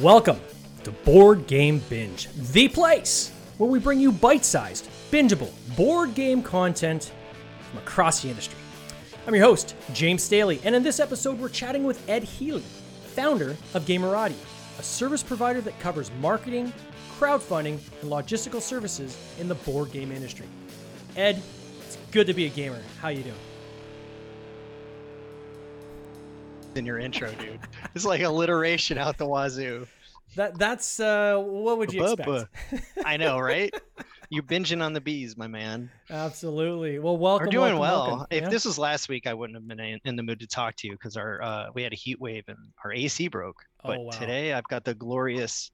Welcome to Board Game Binge, the place where we bring you bite sized, bingeable board game content from across the industry. I'm your host, James Staley, and in this episode, we're chatting with Ed Healy, founder of Gamerati, a service provider that covers marketing, crowdfunding, and logistical services in the board game industry. Ed, it's good to be a gamer. How you doing? in your intro, dude. It's like alliteration out the wazoo. That that's uh, what would you expect? I know, right? You're binging on the bees, my man. Absolutely. Well, welcome. We're doing welcome, well. welcome. If Yeah. this was last week, I wouldn't have been in, in the mood to talk to you because our uh, we had a heat wave and our AC broke. Oh, But wow. today, I've got the glorious,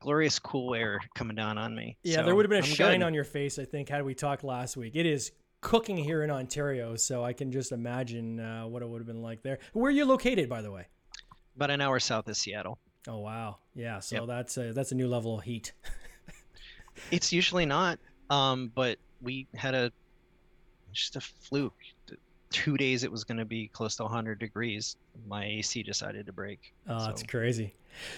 glorious cool air coming down on me. Yeah, So, there would have been a I'm shine good. on your face, I think, had we talked last week. It is cooking here in Ontario, so I can just imagine uh, what it would have been like there. Where are you located, by the way? About an hour south of Seattle. Oh wow, yeah. So Yep. that's a, that's a new level of heat. It's usually not, um, but we had a just a fluke. Two days it was going to be close to 100 degrees. My AC decided to break. Oh, that's crazy.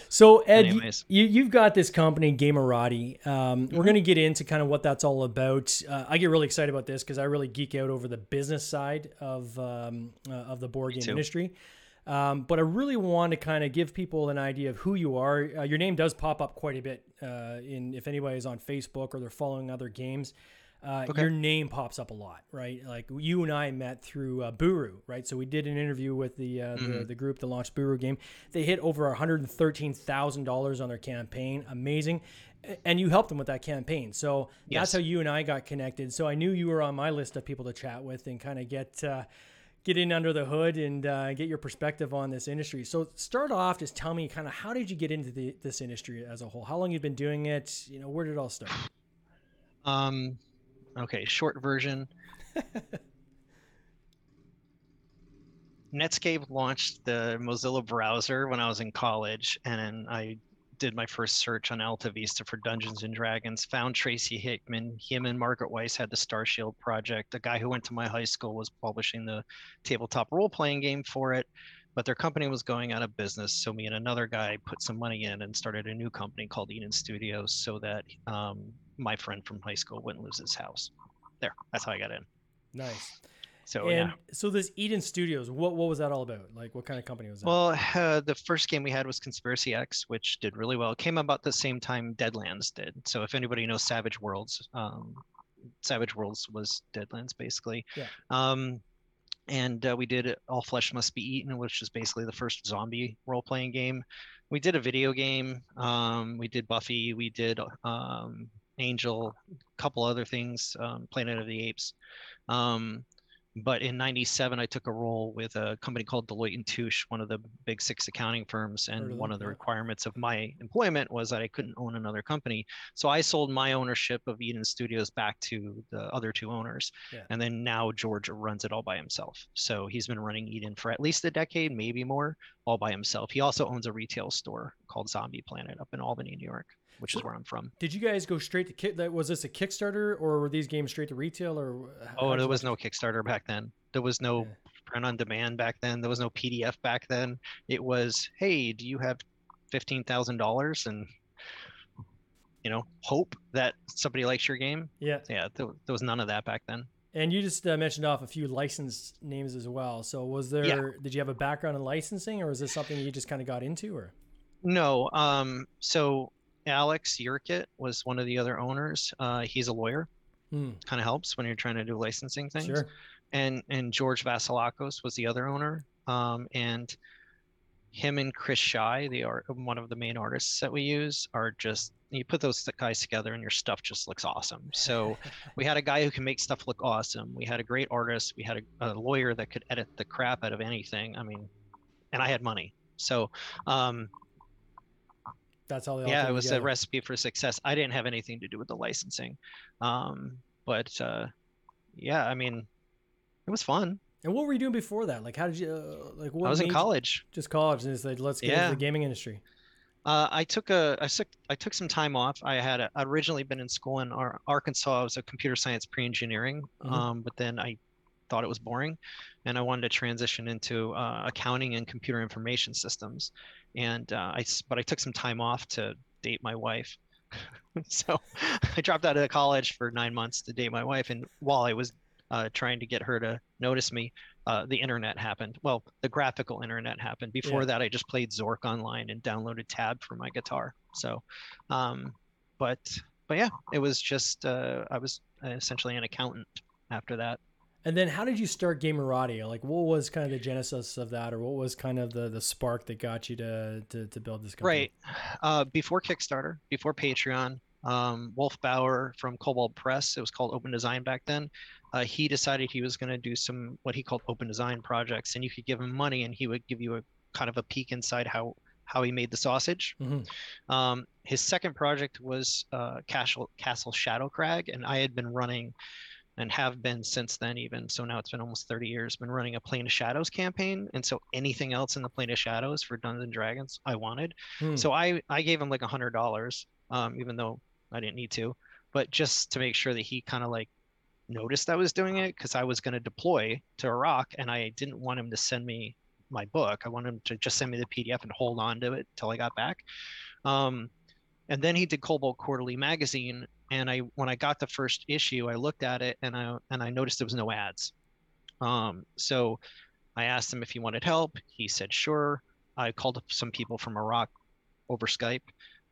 So Ed, Anyways. you, you've got this company, Gamerati. Um, We're Mhm. going to get into kind of what that's all about. Uh, I get really excited about this because I really geek out over the business side of um, uh, of the board game too. industry. Um, but I really want to kind of give people an idea of who you are. Uh, your name does pop up quite a bit uh, in if anybody is on Facebook or they're following other games. Uh, Okay. Your name pops up a lot, right? Like you and I met through uh, Buru, right? So we did an interview with the uh, the, Mhm. the group that launched Buru game. They hit over one hundred and thirteen thousand dollars on their campaign. Amazing, and you helped them with that campaign. So that's how you and I got connected. So I knew you were on my list of people to chat with and kind of get. Get in under the hood and uh, get your perspective on this industry. So, start off, just tell me kind of how did you get into the, this industry as a whole? How long you've been doing it? You know, where did it all start? Um, okay, short version. Netscape launched the Mozilla browser when I was in college, and I did my first search on Alta Vista for Dungeons and Dragons. Found Tracy Hickman. Him and Margaret Weis had the Star Shield project. The guy who went to my high school was publishing the tabletop role playing game for it, but their company was going out of business. So me and another guy put some money in and started a new company called Eden Studios, so that um, my friend from high school wouldn't lose his house. There, that's how I got in. Nice. So and yeah. so, this Eden Studios, what, what was that all about? Like, what kind of company was that? Well, uh, the first game we had was Conspiracy X, which did really well. It came about the same time Deadlands did. So if anybody knows Savage Worlds, um, Savage Worlds was Deadlands basically. Yeah. Um, and uh, we did All Flesh Must Be Eaten, which is basically the first zombie role-playing game. We did a video game. Um, we did Buffy. We did um, Angel, a couple other things, um, Planet of the Apes. Um, but in 97 i took a role with a company called deloitte and touche one of the big six accounting firms and of one of the requirements of my employment was that i couldn't own another company. So i sold my ownership of eden studios back to the other two owners Yeah. and then now george runs it all by himself. So he's been running eden for at least a decade maybe more all by himself. He also owns a retail store called zombie planet up in albany new york which is where i'm from Did you guys go straight to kick? That was this a Kickstarter or were these games straight to retail or? Oh, there was no Kickstarter back then. There was no Yeah. print on demand back then. There was no PDF back then. It was, hey, do you have fifteen thousand dollars and you know hope that somebody likes your game? Yeah, Yeah, there, there was none of that back then. and you just uh, mentioned off a few license names as well. So was there? Did you have a background in licensing, or is this something you just kind of got into, or? No, um, so Alex Jurkat was one of the other owners. Uh, he's a lawyer. Hmm, Kind of helps when you're trying to do licensing things. sure. and and George Vasilakos was the other owner. Um, and him and Chris Shy, the art one of the main artists that we use, are just you put those guys together and your stuff just looks awesome. So we had a guy who can make stuff look awesome. We had a great artist. We had a, a lawyer that could edit the crap out of anything. I mean, and I had money. So um, That's how they. yeah, it was together. a recipe for success. I didn't have anything to do with the licensing, um, but uh, yeah, I mean, it was fun. And what were you doing before that? Like, how did you uh, like? What I was in college. Just college, and it's like, let's get Yeah. into the gaming industry. Uh, I took a I took I took some time off. I had a, I'd originally been in school in Ar- Arkansas. I was a computer science pre-engineering, Mhm. um, but then I thought it was boring, and I wanted to transition into uh, accounting and computer information systems. And uh, I but I took some time off to date my wife. so I dropped out of college for nine months to date my wife, and while I was uh, trying to get her to notice me, uh, the internet happened. Well, the graphical internet happened. Before yeah. that, I just played Zork online and downloaded Tab for my guitar. So, um, but but yeah, it was just uh, I was essentially an accountant after that. And then, how did you start Gamerati? Like, what was kind of the genesis of that, or what was kind of the the spark that got you to to, to build this company? Right, uh, before Kickstarter, before Patreon, um, Wolf Baur from Kobold Press, it was called Open Design back then. Uh, he decided he was going to do some what he called open design projects, and you could give him money, and he would give you a kind of a peek inside how how he made the sausage. Mm-hmm. Um, his second project was uh, Castle Castle Shadowcrag, and I had been running and have been since then even so now it's been almost 30 years been running a plane of shadows campaign and so anything else in the plane of shadows for dungeons and dragons i wanted. Hmm. so i i gave him like a hundred dollars um, even though i didn't need to but just to make sure that he kind of like noticed i was doing it because i was going to deploy to iraq and i didn't want him to send me my book. I wanted him to just send me the pdf and hold on to it till i got back. Um, and then he did Kobold Quarterly magazine and I when I got the first issue, I looked at it and I and I noticed there was no ads. Um, so I asked him if he wanted help. He said sure. I called up some people from Iraq over Skype,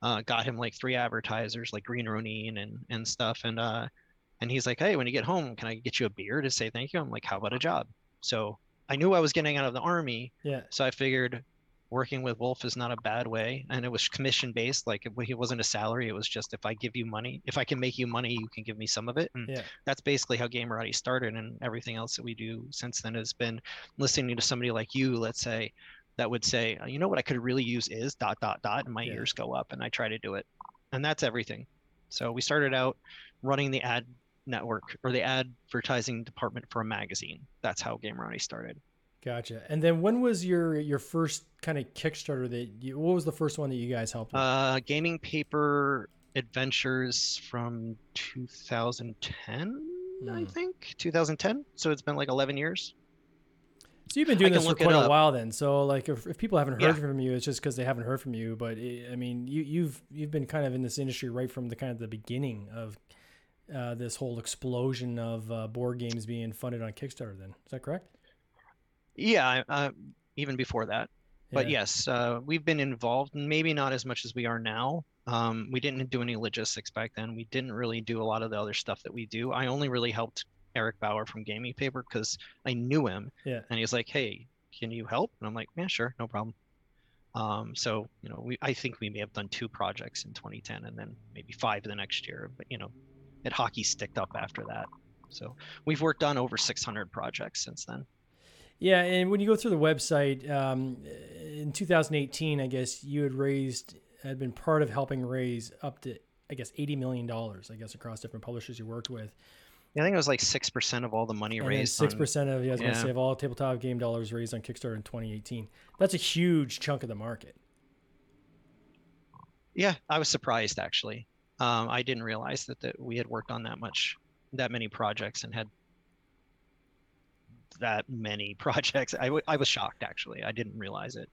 uh, got him like three advertisers like Green Ronin and and stuff, and uh, and he's like, hey, when you get home, can I get you a beer to say thank you? I'm like, how about a job? So I knew I was getting out of the army. Yeah. So I figured working with Wolf is not a bad way. And it was commission based. Like it wasn't a salary. It was just if I give you money, if I can make you money, you can give me some of it. And yeah. that's basically how Gamerati started. And everything else that we do since then has been listening to somebody like you, let's say, that would say, uh, you know what I could really use is dot dot dot, and my yeah. ears go up, and I try to do it. And that's everything. So we started out running the ad network or the advertising department for a magazine. That's how Gamerati started. Gotcha. And then when was your your first kind of Kickstarter that you, what was the first one that you guys helped with? Uh, gaming paper adventures from 2010, mm. I hmm. think 2010. So it's been like 11 years. So you've been doing this for quite a while then. So like if, if people haven't heard yeah. from you, it's just because they haven't heard from you. But it, I mean, you, you've you've been kind of in this industry right from the kind of the beginning of uh, this whole explosion of uh, board games being funded on Kickstarter. Then is that correct? Yeah, uh, even before that. But yeah. yes, uh, we've been involved, maybe not as much as we are now. Um, we didn't do any logistics back then. We didn't really do a lot of the other stuff that we do. I only really helped Eric Bauer from Gaming Paper because I knew him. Yeah. And he's like, "Hey, can you help?" And I'm like, "Yeah, sure, no problem." Um, so you know, we I think we may have done two projects in 2010, and then maybe five the next year. But you know, it hockey sticked up after that. So we've worked on over 600 projects since then. Yeah, and when you go through the website, um, in 2018, I guess you had raised, had been part of helping raise up to, I guess, 80 million dollars. I guess across different publishers you worked with. Yeah, I think it was like six percent of all the money and raised. Six percent of, yeah, I was yeah. to say, of all tabletop game dollars raised on Kickstarter in 2018. That's a huge chunk of the market. Yeah, I was surprised actually. Um, I didn't realize that, that we had worked on that much, that many projects, and had that many projects. I, w- I was shocked actually. I didn't realize it.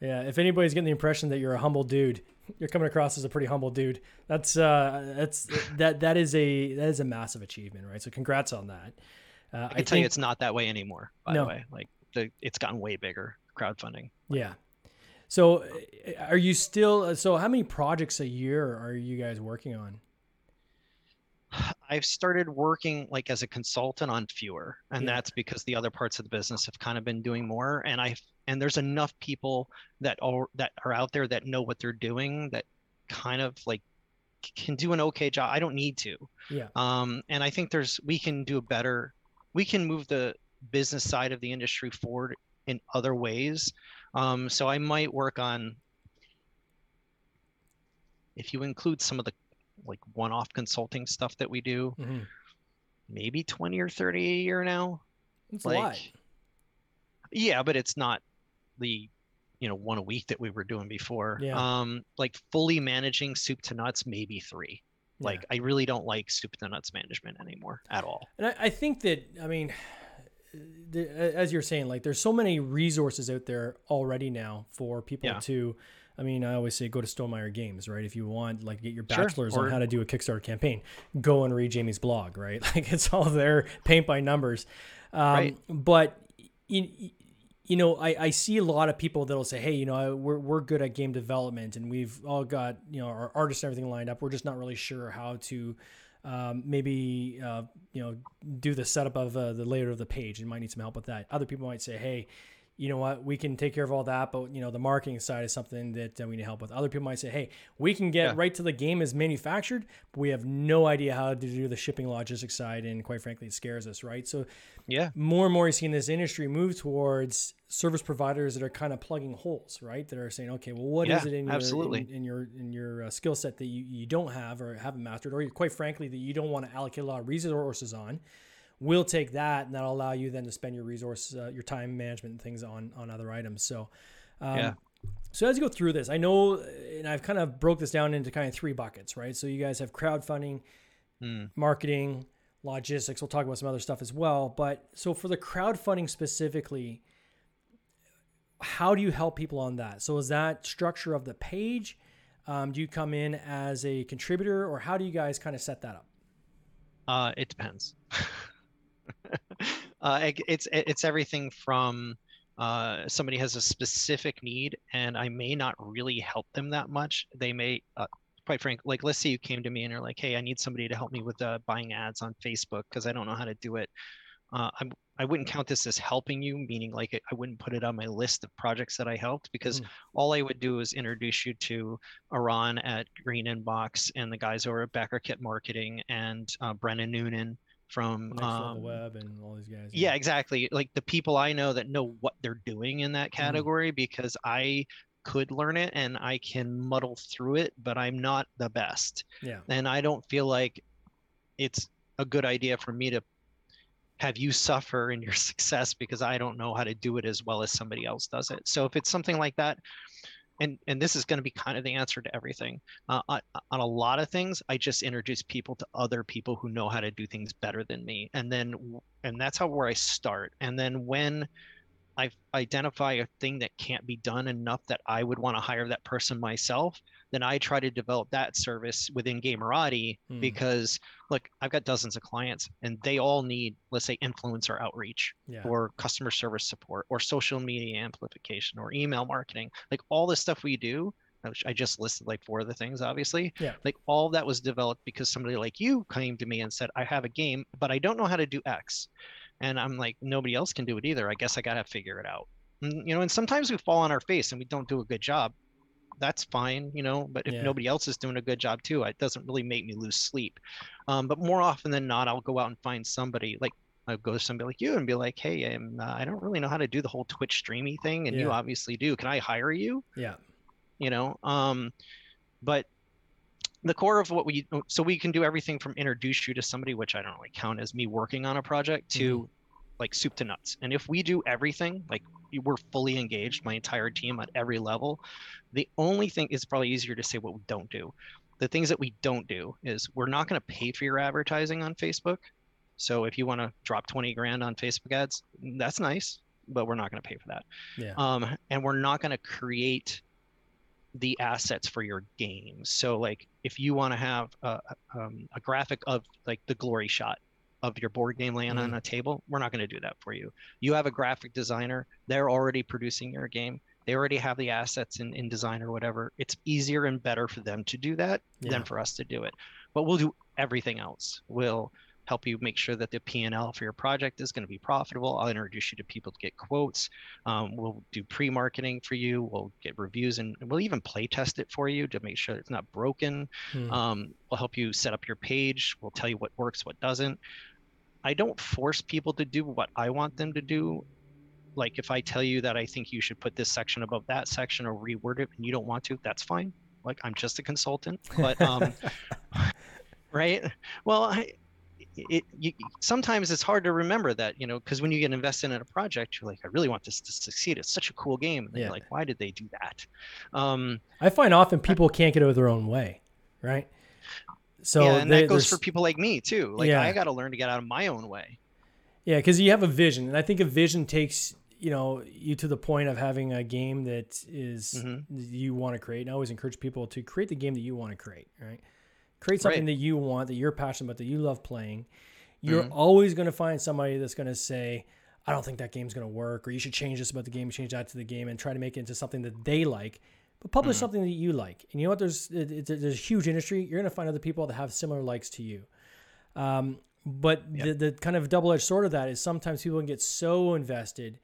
Yeah, if anybody's getting the impression that you're a humble dude, you're coming across as a pretty humble dude. That's uh, that's that that is a that is a massive achievement, right? So congrats on that. Uh, I can I tell think, you, it's not that way anymore. By no. the way, like the, it's gotten way bigger crowdfunding. Yeah. So, are you still? So, how many projects a year are you guys working on? I've started working like as a consultant on fewer, and yeah. that's because the other parts of the business have kind of been doing more. And I and there's enough people that are that are out there that know what they're doing that kind of like can do an okay job. I don't need to. Yeah. Um, and I think there's we can do a better. We can move the business side of the industry forward in other ways. Um, so I might work on if you include some of the like one-off consulting stuff that we do. Mm-hmm. Maybe 20 or 30 a year now. It's like, a lot. Yeah, but it's not the you know one a week that we were doing before. Yeah. Um, like fully managing soup to nuts, maybe three. Like I really don't like soup to nuts management anymore at all. And I, I think that I mean the, as you're saying, like there's so many resources out there already now for people Yeah. to. I mean, I always say go to Stonemaier Games, right? If you want like get your Sure. bachelor's Or- on how to do a Kickstarter campaign, go and read Jamey's blog, right? Like it's all there, paint by numbers. Um, Right. But you, you know, I, I see a lot of people that'll say, hey, you know, I- we're, we're good at game development and we've all got, you know, our artists and everything lined up. We're just not really sure how to um, maybe, uh, you know, do the setup of uh, the layout of the page and might need some help with that. Other people might say, hey, you know what, we can take care of all that, but you know, the marketing side is something that uh, we need help with. Other people might say, hey, we can get Yeah. right to the game as manufactured, but we have no idea how to do the shipping logistics side. And quite frankly, it scares us, right? So Yeah. more and more you see in this industry move towards service providers that are kind of plugging holes, right? That are saying, okay, well, what is Yeah, it in your in, in your in your uh, skill set that you, you don't have or haven't mastered, or quite frankly that you don't want to allocate a lot of resources on? We'll take that, and that'll allow you then to spend your resource, uh, your time management, and things on on other items. So, um, Yeah. so as you go through this, I know, and I've kind of broke this down into kind of three buckets, right? So you guys have crowdfunding, Hmm. marketing, logistics. We'll talk about some other stuff as well. But so for the crowdfunding specifically, how do you help people on that? So is that structure of the page? Um, do you come in as a contributor, or how do you guys kind of set that up? Uh, it depends. uh, it, it's it's everything from uh, somebody has a specific need, and I may not really help them that much. They may, uh, quite frank, like let's say you came to me and you're like, "Hey, I need somebody to help me with uh, buying ads on Facebook because I don't know how to do it." Uh, I'm, I wouldn't count this as helping you, meaning like I wouldn't put it on my list of projects that I helped because Mhm. all I would do is introduce you to Iran at Green Inbox and the guys over at Backer Kit Marketing and uh, Brennan Noonan from um, web and all these guys. yeah, exactly. Like the people I know that know what they're doing in that Mm-hmm. category because I could learn it and I can muddle through it, but I'm not the best. yeah, And I don't feel like it's a good idea for me to have you suffer in your success because I don't know how to do it as well as somebody else does it. So if it's something like that, and and this is going to be kind of the answer to everything. Uh, on, on a lot of things, I just introduce people to other people who know how to do things better than me, and then and that's how where I start. And then when I identify a thing that can't be done enough that I would want to hire that person myself, then I try to develop that service within Gamerati Hmm. because look, I've got dozens of clients and they all need, let's say, influencer outreach yeah, or customer service support or social media amplification or email marketing. Like all the stuff we do, I just listed like four of the things, obviously. Yeah. Like all that was developed because somebody like you came to me and said, I have a game, but I don't know how to do X. And I'm like, nobody else can do it either. I guess I got to figure it out. And, you know, and sometimes we fall on our face and we don't do a good job. That's fine, you know, but if Yeah. nobody else is doing a good job too, it doesn't really make me lose sleep. Um, but more often than not, I'll go out and find somebody like I'll go to somebody like you and be like, hey, I'm, uh, I don't really know how to do the whole Twitch streamy thing, and you obviously do. Can I hire you? yeah, You know, um, but the core of what we so we can do everything from introduce you to somebody, which I don't really count as me working on a project, to like soup to nuts. And if we do everything, like we're fully engaged, my entire team at every level. The only thing is probably easier to say what we don't do. The things that we don't do is we're not going to pay for your advertising on Facebook. So if you want to drop 20 grand on Facebook ads, that's nice, but we're not going to pay for that. yeah, Um, and we're not going to create the assets for your games. So like if you want to have a, um, a graphic of like the glory shot of your board game laying on a table, we're not going to do that for you. You have a graphic designer, they're already producing your game. They already have the assets in, in design or whatever. It's easier and better for them to do that Yeah. than for us to do it. But we'll do everything else. We'll help you make sure that the P&L for your project is going to be profitable. I'll introduce you to people to get quotes. Um, we'll do pre-marketing for you. We'll get reviews and we'll even play test it for you to make sure it's not broken. Hmm. Um, we'll help you set up your page. We'll tell you what works, what doesn't. I don't force people to do what I want them to do. Like if I tell you that I think you should put this section above that section or reword it and you don't want to, that's fine. Like I'm just a consultant. But um, right? Well, I, it you, sometimes it's hard to remember that you know because when you get invested in a project, you're like, I really want this to succeed. It's such a cool game. And Yeah. you're like, why did they do that? Um, I find often people can't get out of their own way, right? So yeah, and they- that goes for people like me too. Like Yeah. I got to learn to get out of my own way. Yeah, because you have a vision, and I think a vision takes you know you to the point of having a game that is Mhm. you want to create. And I always encourage people to create the game that you want to create. Right, create something Right. that you want, that you're passionate about, that you love playing. You're Mhm. always going to find somebody that's going to say, "I don't think that game's going to work," or "You should change this about the game, change that to the game," and try to make it into something that they like. But publish Mhm. something that you like. And you know what? There's it, it, there's a huge industry. You're going to find other people that have similar likes to you. Um, but Yeah. the, the kind of double edged sword of that is sometimes people can get so invested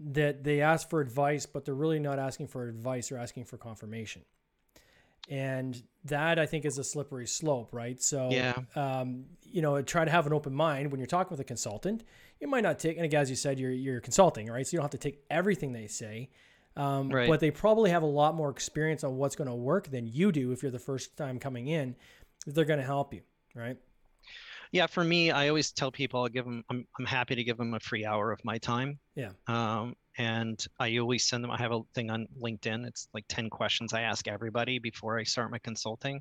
that they ask for advice, but they're really not asking for advice, they're asking for confirmation. And that I think is a slippery slope, right? So, Yeah. um, you know, try to have an open mind when you're talking with a consultant. You might not take, and again, as you said, you're, you're consulting, right? So you don't have to take everything they say. Um, Right. But they probably have a lot more experience on what's going to work than you do if you're the first time coming in. They're going to help you, right? Yeah, for me, I always tell people I'll give them. I'm I'm happy to give them a free hour of my time. Yeah. Um, and I always send them. I have a thing on LinkedIn. It's like ten questions I ask everybody before I start my consulting,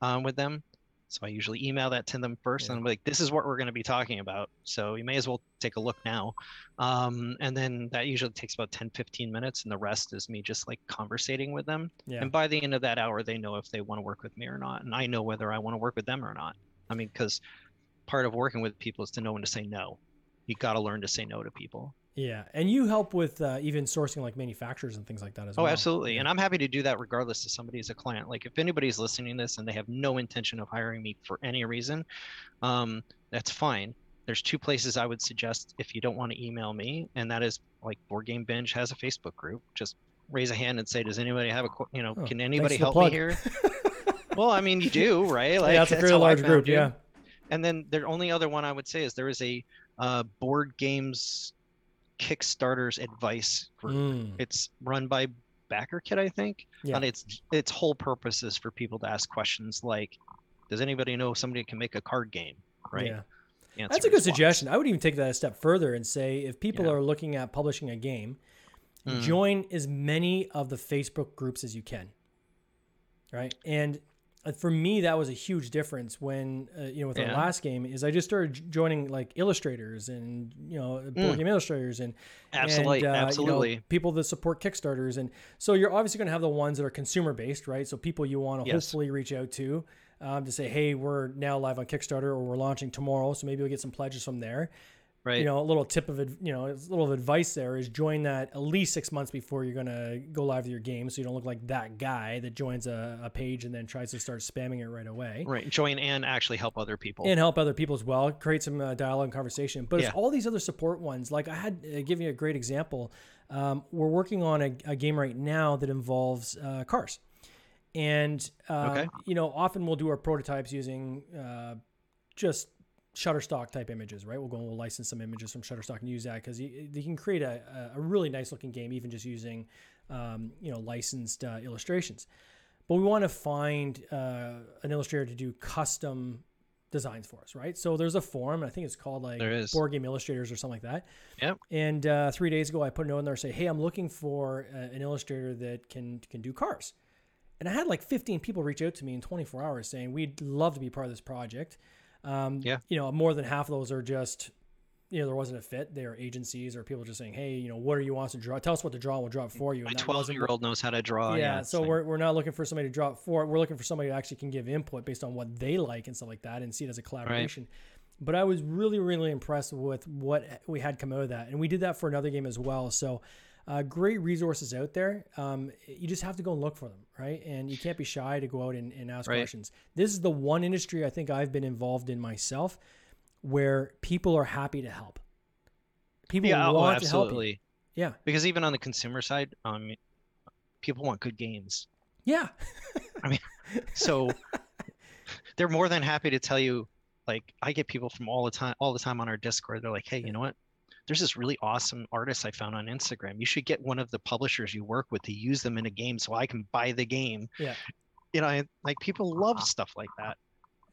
um, with them. So I usually email that to them first, Yeah. and I'm like, "This is what we're going to be talking about." So you may as well take a look now. Um, and then that usually takes about 10, 15 minutes, and the rest is me just like conversating with them. Yeah. And by the end of that hour, they know if they want to work with me or not, and I know whether I want to work with them or not. I mean, because part of working with people is to know when to say no. You got to learn to say no to people. Yeah, and you help with uh, even sourcing like manufacturers and things like that as Oh, well. Oh, absolutely. And I'm happy to do that regardless if somebody is a client. Like if anybody's listening to this and they have no intention of hiring me for any reason, um, that's fine. There's two places I would suggest if you don't want to email me, and that is like Board Game Binge has a Facebook group. Just raise a hand and say, does anybody have a, you know, Oh, can anybody help plug. me here? well, I mean, you do, right? Like yeah, that's a how large group. you. Yeah. And then the only other one I would say is there is a uh, board games Kickstarters advice group. Mm, It's run by Backer Kit, I think. Yeah. And its its whole purpose is for people to ask questions like, "Does anybody know somebody can make a card game?" Right. Yeah. The That's a good suggestion. I would even take that a step further and say if people Yeah. are looking at publishing a game, Mm. join as many of the Facebook groups as you can. Right? And for me that was a huge difference when uh, you know with our Yeah. last game is I just started joining like illustrators and you know board Mm. game illustrators and Absolutely, and, uh, you know, absolutely. people that support Kickstarters. And so you're obviously going to have the ones that are consumer based, right? So people you want to Yes. hopefully reach out to um, to say, hey, we're now live on Kickstarter or we're launching tomorrow. So maybe we'll get some pledges from there. Right. You know, a little tip of, you know, a little advice there is join that at least six months before you're going to go live with your game. So you don't look like that guy that joins a, a page and then tries to start spamming it right away right. Join and actually help other people. and help other people as well create some uh, dialogue and conversation but Yeah. it's all these other support ones like i had uh, give you a great example um, we're working on a, a game right now that involves uh, cars and uh, Okay. you know often we'll do our prototypes using uh, just shutterstock type images right we'll go and we'll license some images from shutterstock and use that because you, you can create a, a really nice looking game even just using um, you know licensed uh, illustrations but we want to find uh, an illustrator to do custom designs for us, right? So there's a forum, and I think it's called like. Board Game Illustrators or something like that. Yep. And uh, three days ago, I put a note in there say, "Hey, I'm looking for uh, an illustrator that can can do cars." And I had like 15 people reach out to me in 24 hours saying we'd love to be part of this project. Um, Yeah. You know, more than half of those are just, you know, there wasn't a fit. They are agencies or people just saying, "Hey, you know, what do you want us to draw? Tell us what to draw, we'll draw it for you." My And that 12 wasn't year old knows how to draw. yeah, it's so like- we're, we're not looking for somebody to drop for we're looking for somebody who actually can give input based on what they like and stuff like that and see it as a collaboration but i was really really impressed with what we had come out of that and we did that for another game as well so uh, great resources out there um, you just have to go and look for them right and you can't be shy to go out and, and ask Right. questions this is the one industry i think i've been involved in myself where people are happy to help people yeah, oh, want to help you absolutely. yeah Because even on the consumer side, um, people want good games. yeah I mean, So they're more than happy to tell you. Like I get people from all the time, all the time on our Discord. They're like, "Hey, you know what? There's this really awesome artist I found on Instagram. You should get one of the publishers you work with to use them in a game, so I can buy the game." Yeah. You know, I- like people love stuff like that.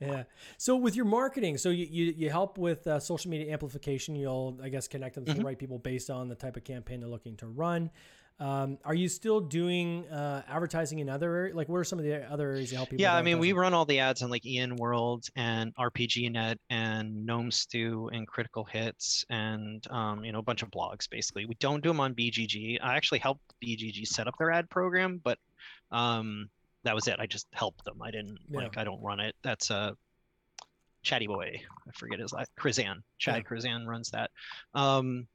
Yeah. So with your marketing, so you you, you help with uh, social media amplification. You'll I guess connect them to the Mhm. right people based on the type of campaign they're looking to run. Um, are you still doing uh, advertising in other areas? Like, what are some of the other areas you help people? Yeah, I mean, we run all the ads on like EN World and RPGNet and Gnome Stew and Critical Hits and um, you know a bunch of blogs. Basically, we don't do them on BGG. I actually helped BGG set up their ad program, but um, that was it. I just helped them. I didn't Yeah. like. I don't run it. That's a Chatty Boy. I forget his last. Krizan. Chad Krizan runs that. Um,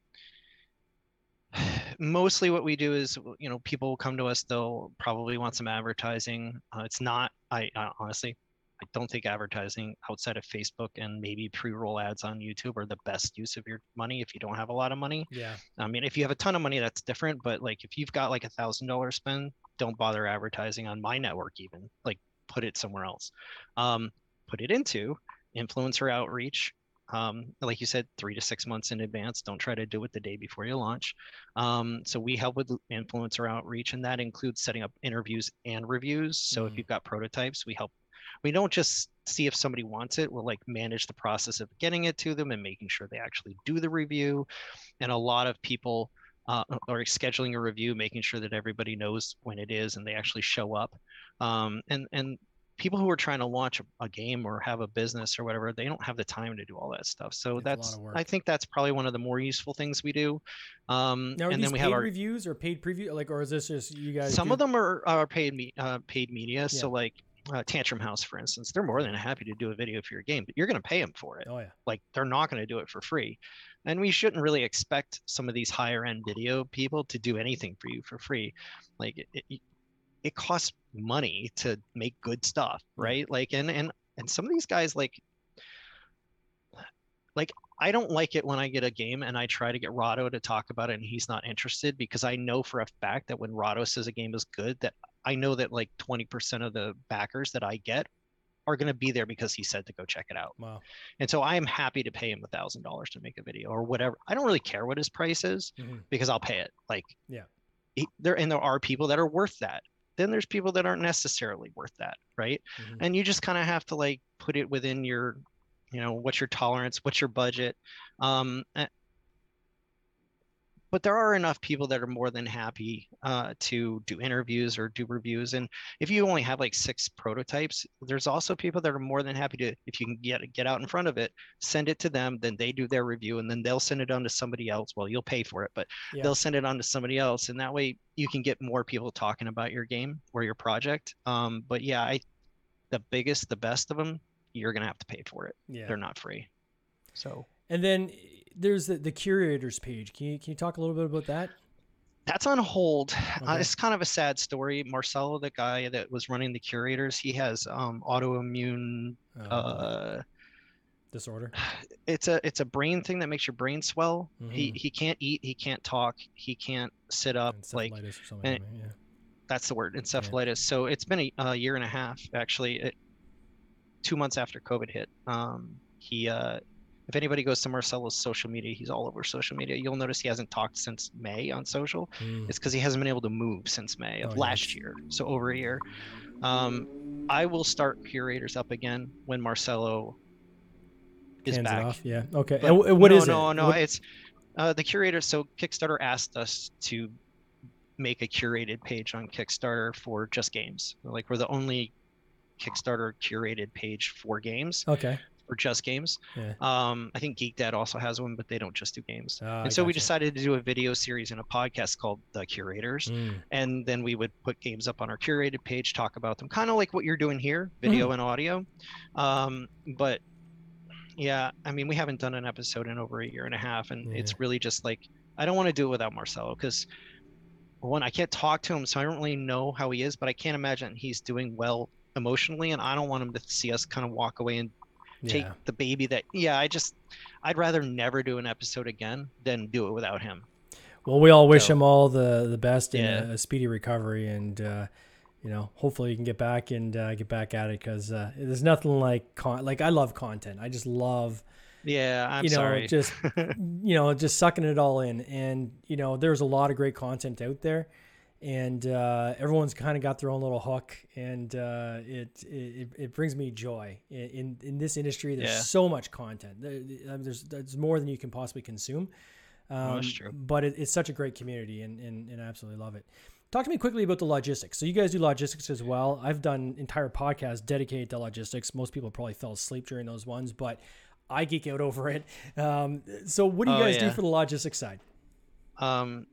mostly what we do is you know people will come to us they'll probably want some advertising uh, it's not I, I honestly i don't think advertising outside of facebook and maybe pre-roll ads on youtube are the best use of your money if you don't have a lot of money Yeah. i mean if you have a ton of money that's different but like if you've got like a thousand dollar spend don't bother advertising on my network even like put it somewhere else um, put it into influencer outreach um, like you said, three to six months in advance. Don't try to do it the day before you launch. Um, so we help with influencer outreach, and that includes setting up interviews and reviews. So Mhm. if you've got prototypes, we help. We don't just see if somebody wants it. We'll like manage the process of getting it to them and making sure they actually do the review. And a lot of people uh, are scheduling a review, making sure that everybody knows when it is and they actually show up. Um, and and people who are trying to launch a, game or have a business or whatever, they don't have the time to do all that stuff. So It's that's. I think that's probably one of the more useful things we do. Um, Now, are and these then we paid have our reviews or paid preview? Like, or is this just you guys? some do- of them are, are paid me uh, paid media. So like uh, Tantrum House, for instance, they're more than happy to do a video for your game, but you're going to pay them for it. Oh yeah. Like they're not going to do it for free, and we shouldn't really expect some of these higher end video people to do anything for you for free. Like it, it, it costs money to make good stuff, right? Like and and and some of these guys like like I don't like it when I get a game and I try to get Rahdo to talk about it and he's not interested because I know for a fact that when Rahdo says a game is good, that I know that like 20% of the backers that I get are going to be there because he said to go check it out. Wow. And so I am happy to pay him a thousand dollars to make a video or whatever. I don't really care what his price is Mhm. because I'll pay it. Like, Yeah. he, there and there are people that are worth that. Then there's people that aren't necessarily worth that, right? Mhm. And you just kind of have to like put it within your, you know, what's your tolerance, what's your budget. Um, but there are enough people that are more than happy uh, to do interviews or do reviews. And if you only have like six prototypes, there's also people that are more than happy to, if you can get get out in front of it, send it to them. Then they do their review, and then they'll send it on to somebody else. Well, you'll pay for it, but Yeah. they'll send it on to somebody else, and that way you can get more people talking about your game or your project. Um, but yeah, I, the biggest, the best of them, you're gonna have to pay for it. Yeah. They're not free. So And then there's the, the curators page. Can you can you talk a little bit about that? that's on hold. Uh, it's kind of a sad story. Marcelo, the guy that was running the curators, he has um, autoimmune. Uh, Uh, disorder. it's a it's a brain thing that makes your brain swell. He Mhm. he can't eat. He can't talk. He can't sit up. Like Encephalitis or something. and- yeah. that's the word encephalitis so it's been a, a year and a half actually it, two months after covid hit um, he uh, if anybody goes to marcelo's social media he's all over social media you'll notice he hasn't talked since may on social Mm. it's because he hasn't been able to move since may of Oh, last yes. year so over a year um, i will start curators up again when marcelo is Hands back off. Yeah. Okay. but And wh- what no, is no, it? no. What- It's uh, the curator. So Kickstarter asked us to make a curated page on Kickstarter for just games. Like we're the only Kickstarter curated page for games okay. For just games. Yeah. Um, I think Geek Dad also has one, but they don't just do games. I and so we decided to do a video series and a podcast called The Curators. Mm. And then we would put games up on our curated page, talk about them, kind of like what you're doing here, Mm-hmm. video and audio. Um, but yeah, I mean, we haven't done an episode in over a year and a half, and Yeah. it's really just like I don't want to do it without Marcelo because one, I can't talk to him, so I don't really know how he is, but I can't imagine he's doing well emotionally, and I don't want him to see us kind of walk away and take Yeah. the baby that. Yeah, I just, I'd rather never do an episode again than do it without him. Well, we all wish So- him all the the best and Yeah. a, a speedy recovery, and uh, you know, hopefully you can get back and uh, get back at it because uh, there's nothing like con- like I love content. I just love Yeah, I'm you know sorry. just you know just sucking it all in, and you know, there's a lot of great content out there. And uh, everyone's kind of got their own little hook, and uh, it, it it brings me joy in in, this industry. There's Yeah. so much content. There, I mean, there's there's more than you can possibly consume. Um, that's true. But it, it's such a great community, and, and and I absolutely love it. Talk to me quickly about the logistics. So you guys do logistics as well. I've done entire podcasts dedicated to logistics. Most people probably fell asleep during those ones, but I geek out over it. Um, so what do you Oh, guys do for the logistics side? um,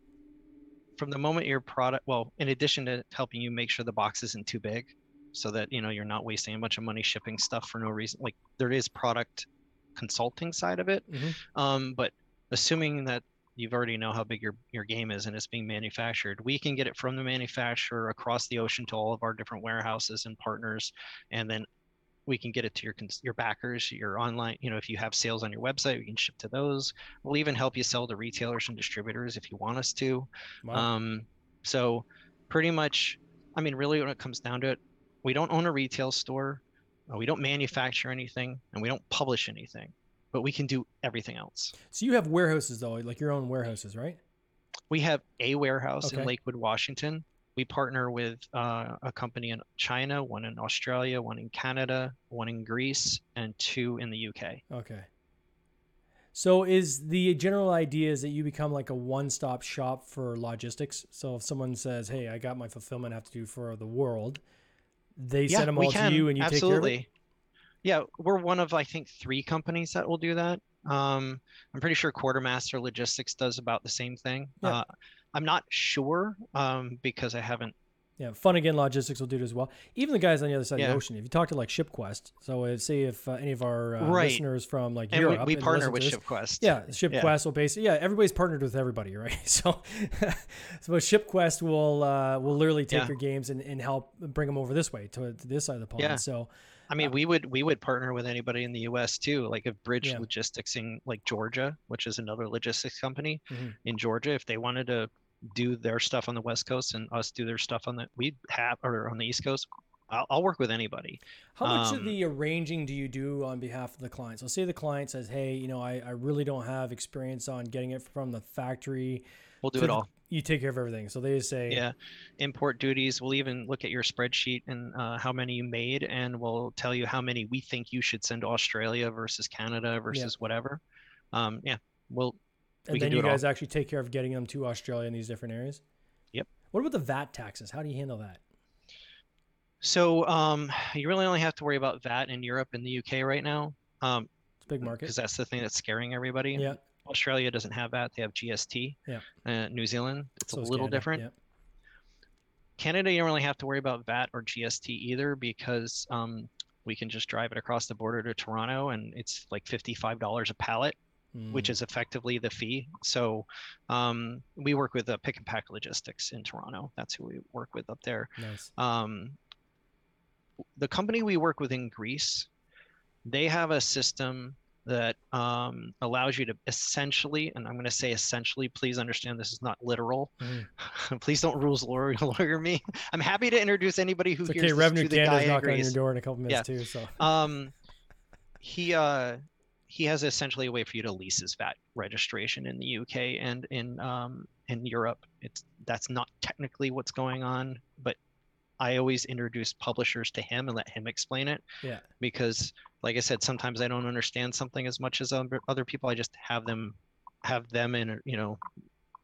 from the moment your product well in addition to helping you make sure the box isn't too big so that you know you're not wasting a bunch of money shipping stuff for no reason like there is product consulting side of it Mhm. um, but assuming that you've already know how big your, your game is and it's being manufactured we can get it from the manufacturer across the ocean to all of our different warehouses and partners and then we can get it to your your backers your online you know if you have sales on your website we can ship to those we'll even help you sell to retailers and distributors if you want us to Wow. um, so pretty much i mean really when it comes down to it we don't own a retail store uh, we don't manufacture anything and we don't publish anything but we can do everything else so you have warehouses though, like your own warehouses, right? we have a warehouse Okay. in lakewood washington we partner with uh, a company in china one in australia one in canada one in greece and two in the uk Okay. So is the general idea is that you become like a one-stop shop for logistics? So if someone says, "Hey, I got my fulfillment I have to do for the world," they send them all to you and you take care of absolutely. it. Yeah, we're one of I think three companies that will do that. Um, I'm pretty sure Quartermaster Logistics does about the same thing. Yeah. Uh, I'm not sure um, because I haven't. Yeah, Fun Again Logistics will do it as well. Even the guys on the other side of the ocean. If you talk to like ShipQuest, so if, say if uh, any of our uh, Right. listeners from like And Europe, we and partner with ShipQuest. Yeah, ShipQuest will basically yeah, everybody's partnered with everybody, right? So, so ShipQuest will uh, will literally take Yeah. your games and, and help bring them over this way to, to this side of the pond. Yeah. So I mean, we would we would partner with anybody in the U.S. too, like if Bridge Yeah. Logistics in like Georgia, which is another logistics company Mhm. in Georgia, if they wanted to do their stuff on the West Coast and us do their stuff on the we have or on the East Coast, I'll, I'll work with anybody. How much of Um, the arranging do you do on behalf of the client? So, say the client says, "Hey, you know, I, I really don't have experience on getting it from the factory." We'll do it the- all. You take care of everything. So they say, Yeah, import duties. We'll even look at your spreadsheet and uh, how many you made, and we'll tell you how many we think you should send to Australia versus Canada versus whatever. Um, yeah, we'll and we then you it all. guys actually take care of getting them to Australia in these different areas. Yep. What about the VAT taxes? How do you handle that? So um, you really only have to worry about VAT in Europe and the UK right now, um, It's a big market. because that's the thing that's scaring everybody. Yeah. Australia doesn't have that; they have GST. Yeah. Uh, New Zealand, it's So a little Canada. different. Yeah. Canada, you don't really have to worry about VAT or GST either because um, we can just drive it across the border to Toronto, and it's like fifty-five dollars a pallet. Which Mm. is effectively the fee. So um, we work with uh, Pick and Pack Logistics in Toronto. That's who we work with up there. nice. Um, the company we work with in Greece, they have a system that um, allows you to essentially, and I'm going to say essentially, please understand this is not literal. Mhm. please don't rules lawyer, lawyer me. I'm happy to introduce anybody who It's hears okay. Revenue to the Canada's guy in knocking on your door in a couple minutes too. So Um, he uh, he has essentially a way for you to lease his VAT registration in the UK and in um, in Europe. It's that's not technically what's going on, but I always introduce publishers to him and let him explain it yeah. because, like I said, sometimes I don't understand something as much as other other people. I just have them have them in you know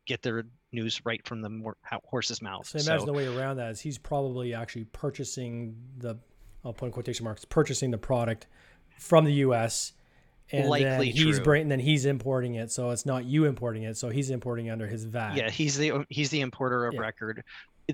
get their news right from the horse's mouth. So imagine the way around that is he's probably actually purchasing the I'll put in quotation marks purchasing the product from the U.S. And Likely he's true. bring, then he's importing it, so it's not you importing it, so he's importing under his VAT. yeah he's the he's the importer of Yeah. record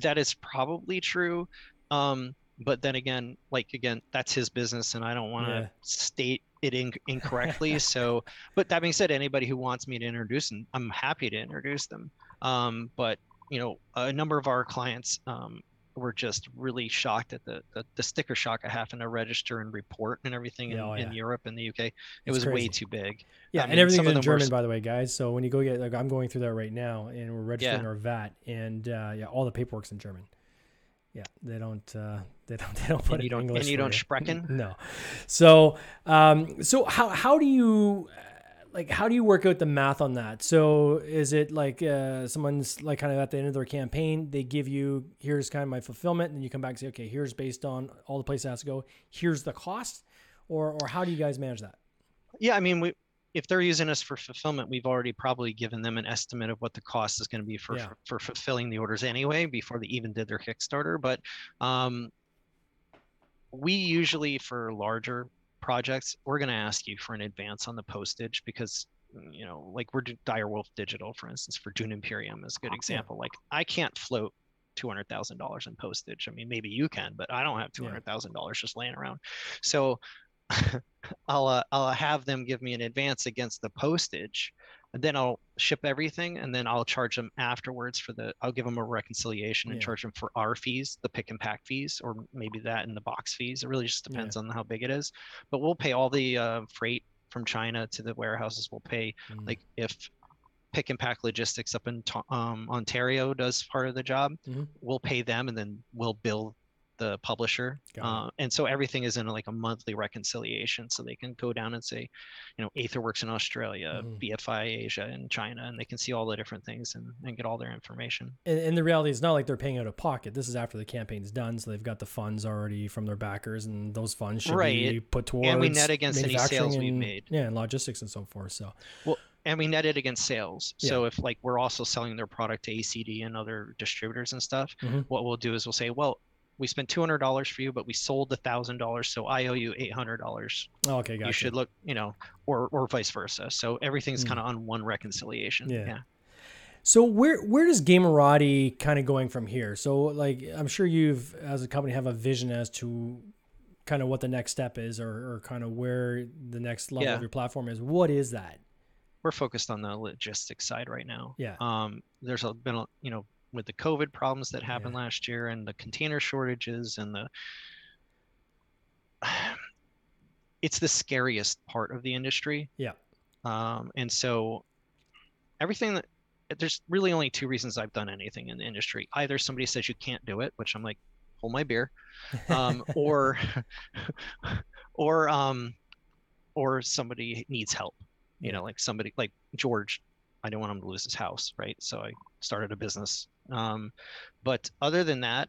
that is probably true um but then again like again that's his business and i don't want to Yeah. state it in, incorrectly so but that being said anybody who wants me to introduce them i'm happy to introduce them um but you know a number of our clients um were just really shocked at the, the, the sticker shock of having to register and report and everything in, oh, yeah. in Europe and the UK. It It's was way too big. Yeah, I and mean, everything's in them were German, by the way, guys. So when you go get, like, I'm going through that right now, and we're registering Yeah. our VAT, and uh, yeah, all the paperwork's in German. Yeah, they don't, uh, they don't, they don't put And it you don't in English. and you don't sprechen? No. So, um, so how how do you like how do you work out the math on that? So is it like uh, someone's like kind of at the end of their campaign, they give you here's kind of my fulfillment, and then you come back and say, okay, here's based on all the places it has to go, here's the cost, or or how do you guys manage that? Yeah, I mean we if they're using us for fulfillment, we've already probably given them an estimate of what the cost is going to be for, Yeah. for for fulfilling the orders anyway before they even did their Kickstarter. But um, we usually for larger projects, we're going to ask you for an advance on the postage because you know, like we're Direwolf Digital, for instance, for Dune Imperium is a good example. Like I can't float two hundred thousand dollars in postage. I mean, maybe you can, but I don't have two hundred thousand dollars just laying around. So I'll uh, I'll have them give me an advance against the postage, and then I'll ship everything, and then I'll charge them afterwards for the. I'll give them a reconciliation and Yeah. charge them for our fees, the pick and pack fees, or maybe that and the box fees. It really just Yeah. depends on how big it is, but we'll pay all the uh, freight from China to the warehouses. We'll pay Mm. like if pick and pack logistics up in um, Ontario does part of the job, Mhm. we'll pay them and then we'll bill the publisher. Uh, and so everything is in like a monthly reconciliation. So they can go down and say, you know, Aetherworks in Australia, Mhm. BFI Asia in China, and they can see all the different things and, and get all their information. And, and the reality is not like they're paying out of pocket. This is after the campaign's done, so they've got the funds already from their backers, and those funds should Right. be put towards And we net against any sales we've made. Yeah, and logistics and so forth. So well and we net it against sales. Yeah. So if like we're also selling their product to ACD and other distributors and stuff, Mhm. what we'll do is we'll say, well, we spent two hundred dollars for you, but we sold a thousand dollars, so I owe you eight hundred dollars. oh, okay, gotcha. You should look, you know, or or vice versa. So everything's Mm. kind of on one reconciliation. Yeah. yeah. So where where does Gamerati kind of going from here? So like I'm sure you've as a company have a vision as to kind of what the next step is or, or kind of where the next level Yeah. of your platform is. What is that? We're focused on the logistics side right now. Yeah. Um, there's a, been a, you know, with the COVID problems that happened last year and the container shortages and the it's the scariest part of the industry. Yeah. Um, and so everything that there's really only two reasons I've done anything in the industry. Either somebody says you can't do it, which I'm like, hold my beer, um, or or um, or somebody needs help. You know, like somebody like George. I don't want him to lose his house, right? So I started a business. Um, but other than that,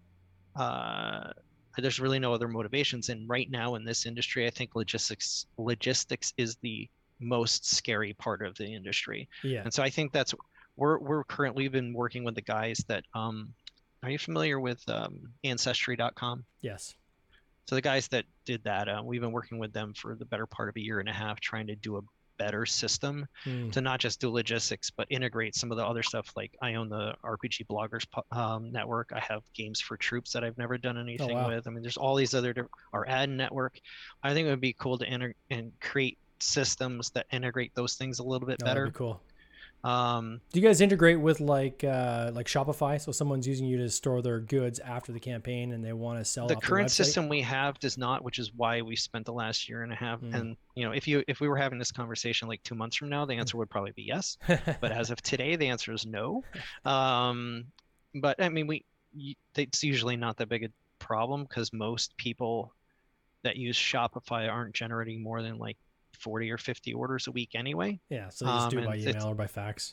uh, there's really no other motivations. And right now in this industry, I think logistics logistics is the most scary part of the industry. yeah. And so I think that's we're we're currently been working with the guys that um are you familiar with um ancestry.com? Yes. So the guys that did that, uh, we've been working with them for the better part of a year and a half, trying to do a better system Mm, to not just do logistics, but integrate some of the other stuff. Like I own the RPG Bloggers um, network. I have games for troops that I've never done anything wow. with. I mean, there's all these other our ad network. I think it would be cool to enter and create systems that integrate those things a little bit Oh, better. be cool. Um, Do you guys integrate with like uh, like Shopify? So someone's using you to store their goods after the campaign, and they want to sell. the current system we have does not which is why we spent the last year and a half Mm. and you know if you if we were having this conversation like two months from now the answer would probably be yes but as of today the answer is no um but i mean we it's usually not that big a problem because most people that use shopify aren't generating more than like 40 or 50 orders a week anyway yeah, so they just do it Um, by email or by fax.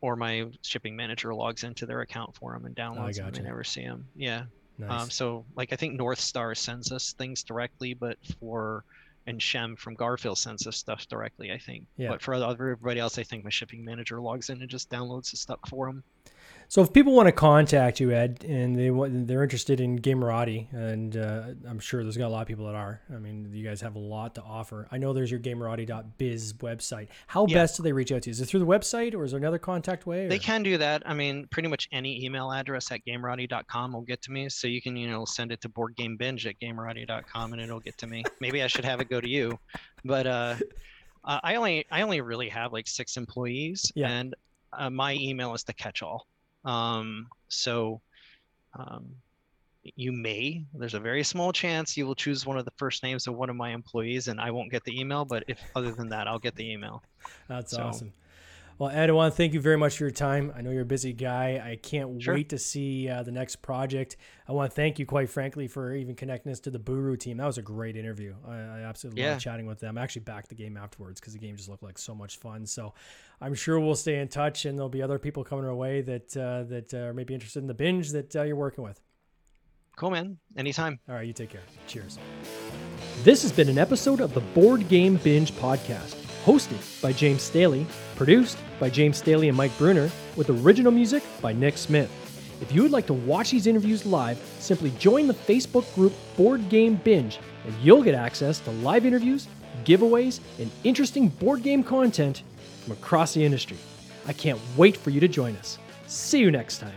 or my shipping manager logs into their account for them and downloads them and gotcha. they never see them yeah Nice. Um, so like I think North Star sends us things directly, but for and Shem from Garfield sends us stuff directly. I think. Yeah. But for other- everybody else, I think my shipping manager logs in and just downloads the stuff for them. So if people want to contact you, Ed, and they want, they're interested in Gamerati, and uh, I'm sure there's got a lot of people that are. I mean, you guys have a lot to offer. I know there's your Gamerati.biz website. How Yeah. best do they reach out to you? Is it through the website, or is there another contact way? They can do that. I mean, pretty much any email address at gamerati.com will get to me. So you can, you know, send it to boardgamebinge at gamerati.com and it'll get to me. Maybe I should have it go to you, but uh, uh, I only I only really have like six employees, Yeah. and uh, my email is the catch-all. Um, so um, you may there's a very small chance you will choose one of the first names of one of my employees, and I won't get the email. But if other than that, I'll get the email. That's So- awesome. Well, Ed, I want to thank you very much for your time. I know you're a busy guy. I can't Sure. wait to see uh, the next project. I want to thank you, quite frankly, for even connecting us to the Buru team. That was a great interview. I, I absolutely Yeah. loved chatting with them. I actually backed the game afterwards because the game just looked like so much fun. So I'm sure we'll stay in touch, and there'll be other people coming our way that uh, that uh, are maybe interested in the binge that uh, you're working with. Cool, man. Anytime. All right, you take care. Cheers. This has been an episode of the Board Game Binge podcast. Hosted by James Staley, produced by James Staley and Mike Bruner, with original music by Nick Smith. If you would like to watch these interviews live, simply join the Facebook group Board Game Binge, and you'll get access to live interviews, giveaways, and interesting board game content from across the industry. I can't wait for you to join us. See you next time.